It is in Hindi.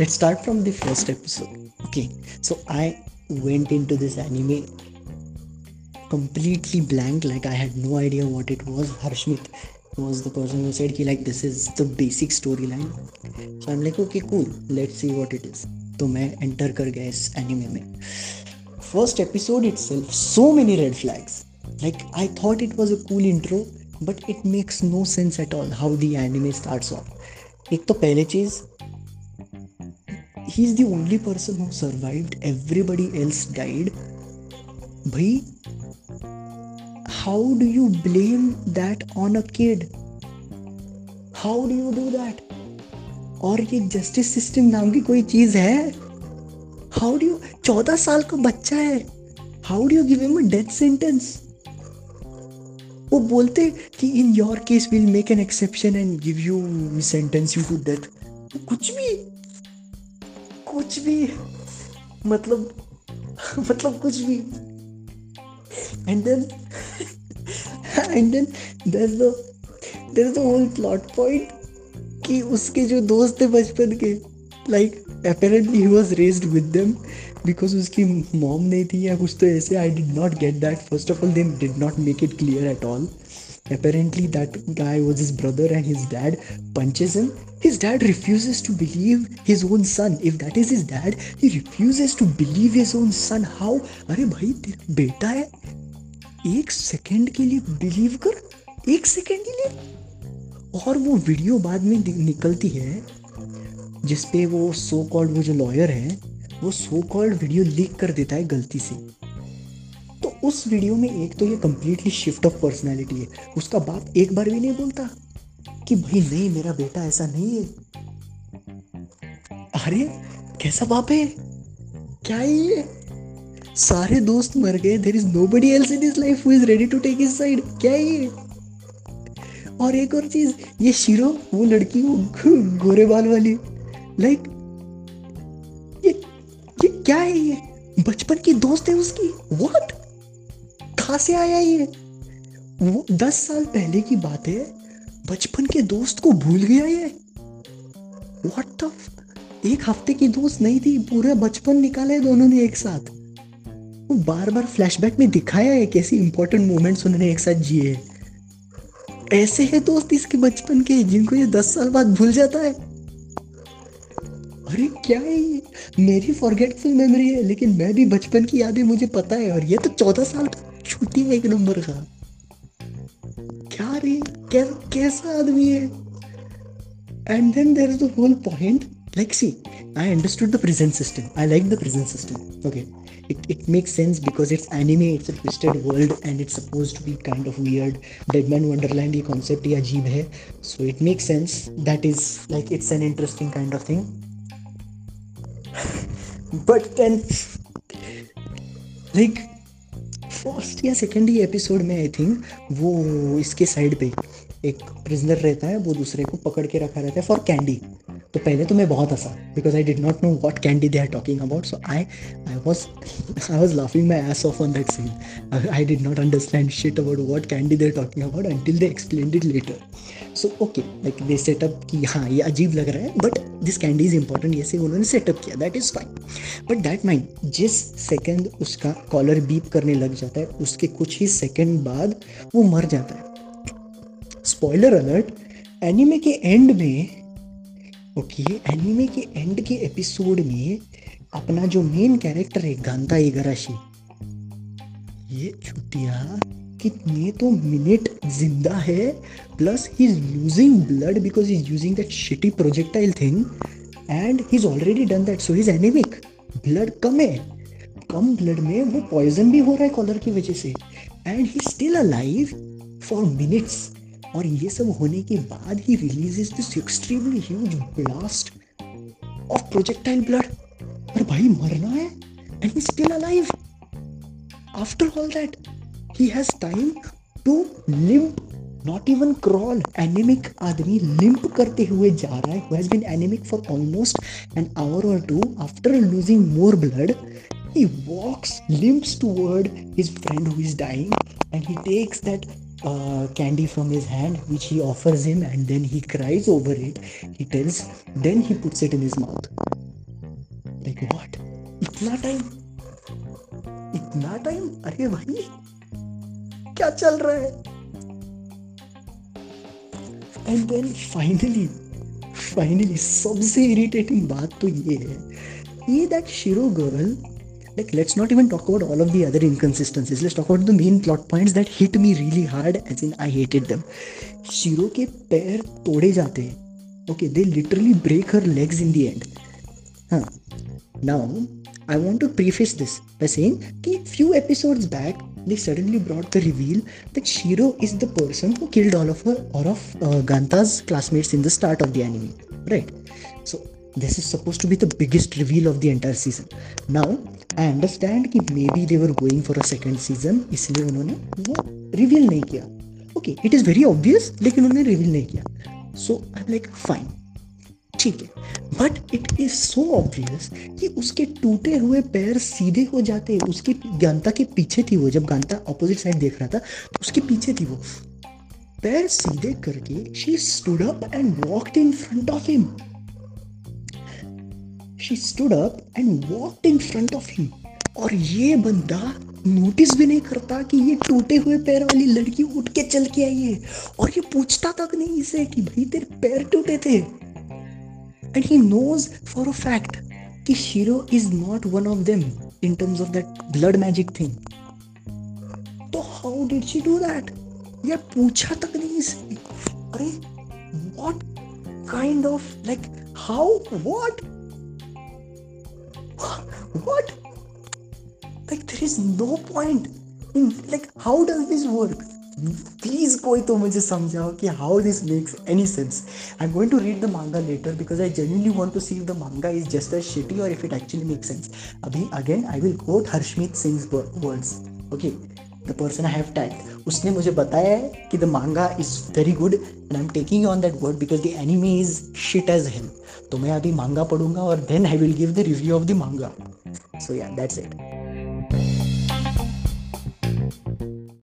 let's start from the first episode. Okay, so I went into this anime completely blank, like I had no idea what it was. Harshmit was the person who said, like, this is the basic storyline. So I'm like, okay, cool, let's see what it is. तो मैं एंटर कर गया इस एनिमे में first episode itself so many red flags like I thought it was a cool intro but it makes no sense at all how the anime starts off एक तो पहले चीज़ he is the only person who survived everybody else died भाई how do you blame that on a kid how do you do that और ये जस्टिस सिस्टम नाम की कोई चीज़ है हाउ डू यू चौदह साल का बच्चा है. How do you give him a death sentence वो बोलते कि in your case will make an exception and give you sentence you to death कुछ भी कुछ भी मतलब मतलब कुछ भी। And then and then there the there is the whole plot point कि उसके जो दोस्त थे बचपन के like apparently he was raised with them because उसकी मॉम नहीं थी या कुछ तो ऐसे I did not get that first of all they did not make it clear at all apparently that guy was his brother and his dad punches him his dad refuses to believe his own son if that is his dad he refuses to believe his own son how अरे भाई तेरा बेटा है एक सेकंड के लिए बिलीव कर एक सेकंड के लिए और वो वीडियो बाद में निकलती है जिसपे वो सो कॉल्ड वो जो लॉयर है वो सो कॉल्ड वीडियो लीक कर देता है गलती से तो उस वीडियो में एक तो ये कंप्लीटली शिफ्ट ऑफ़ पर्सनैलिटी है। उसका बाप एक बार भी नहीं बोलता कि भाई, नहीं, मेरा बेटा ऐसा नहीं है। अरे, कैसा बाप है? क्या है ये? सारे दोस्त मर गए। There is nobody else in his life who is ready to take his side क्या है ये? और एक और चीज़, ये शिरो, वो लड़की, वो गोरे बाल वाली। लाइक ये ये क्या है ये? बचपन की दोस्त है उसकी। व्हाट कहा से आया ये। वो दस साल पहले की बात है। बचपन के दोस्त को भूल गया ये। व्हाट द एक हफ़्ते की दोस्त नहीं थी, पूरा बचपन निकाला दोनों ने एक साथ। वो बार बार फ्लैशबैक में दिखाया है कैसी इंपॉर्टेंट मोमेंट्स उन्होंने एक साथ जिए ऐसे है दोस्त इसके बचपन के, जिनको ये दस साल बाद भूल जाता है। अरे क्या है ये? मेरी फॉरगेटफुल मेमोरी है, लेकिन मैं भी बचपन की यादें, मुझे पता है। और ये तो चौदह साल है एक नंबर का क्या रे कै, कैसा आदमी है and then there is the whole point like see i understood the prison system i like the prison system okay it, it makes sense because it's anime it's a twisted world and it's supposed to be kind of weird deadman wonderland ये concept ही अजीब है so it makes sense that is like it's an interesting kind of thing but then like first या सेकेंड ही एपिसोड में आई थिंक वो इसके साइड पे एक प्रिजनर रहता है, वो दूसरे को पकड़ के रखा रहता है फॉर कैंडी तो पहले तो मैं बहुत हंसा because I did not know what candy they are talking about so I I was I was laughing my ass off on that scene I did not understand shit about what candy they are talking about until they explain it later so okay like they set up कि हाँ ये अजीब लग रहा है but this candy is important ये से उन्होंने सेटअप किया that is fine but that mind जिस सेकेंड उसका कॉलर बीप करने लग जाता है, उसके कुछ ही सेकेंड बाद वो मर जाता है. स्पॉइलर अलर्ट एनिमे के एंड में ओके एनिमे के एंड के एपिसोड में अपना जो मेन कैरेक्टर है गांधा इगराशी ये छुट्टिया कितने तो मिनट ज़िंदा है plus he is losing blood because he's using that shitty projectile thing and he is already done that so he's anaemic blood कम है। कम ब्लड में वो पॉइजन भी हो रहा है कॉलर की वजह से। And he still a alive for minutes और ये सब होने के बाद he release this extremely huge blast of projectile blood और भाई मरना है and he still alive after all that he has time to limp not even crawl anaemic आदमी लिम्प करते हुए जा रहा है has been anaemic for almost an hour और too after losing more blood he walks, limps toward his friend who is dying, and he takes that uh, candy from his hand which he offers him and then he cries over it he tells then he puts it in his mouth what इतना टाइम इतना टाइम अरे भाई क्या चल रहा है एंड देन फाइनली फाइनली सबसे इरिटेटिंग बात तो ये है ये that Shiro girl like let's not even talk about all of the other inconsistencies. Let's talk about the main plot points that hit me really hard as in i hated them. Shiro ke pair tode jate okay they literally break her legs in the end. Huh. Now i want to preface this by saying a few episodes back they suddenly brought the reveal that Shiro is the person who killed all of her or of uh, Ganta's classmates in the start of the anime, right? So this is supposed to be the biggest reveal of the entire season. Now I understand कि maybe they were going for a second season इसलिए उन्होंने वो reveal नहीं किया. Okay, it is very obvious लेकिन उन्होंने reveal नहीं किया. So I'm like fine. ठीक है but it is so obvious कि उसके टूटे हुए पैर सीधे हो जाते उसके गांता के पीछे थी वो जब गांता अपोजिट साइड देख रहा था तो उसके पीछे थी वो पैर सीधे करके she stood up and walked in front of him she stood up and walked in front of him और ये बंदा नोटिस भी नहीं करता कि ये टूटे हुए पैर वाली लड़की उठ के चल के आई है। और ये पूछता तक नहीं इसे कि भाई तेरे पैर टूटे थे। And he knows for a fact कि Shiro is not one of them in terms of that blood magic thing तो how did she do that यार पूछा तक नहीं इसे। अरे what kind of like how what what? Like, there is no point in, like, how does this work? प्लीज़ कोई तो मुझे समझाओ कि how this makes any sense I am going to read the manga later because I genuinely want to see if the manga is just a shitty और if it actually make sense अभी again I will quote Harshmeet Singh words okay the person I have touch उसने मुझे बताया है कि the manga is very good and I am taking on that word because the anime is shit as hell तो मैं अभी मांगा पढ़ूँगा और then I will give the review of the manga so या दैट्स इट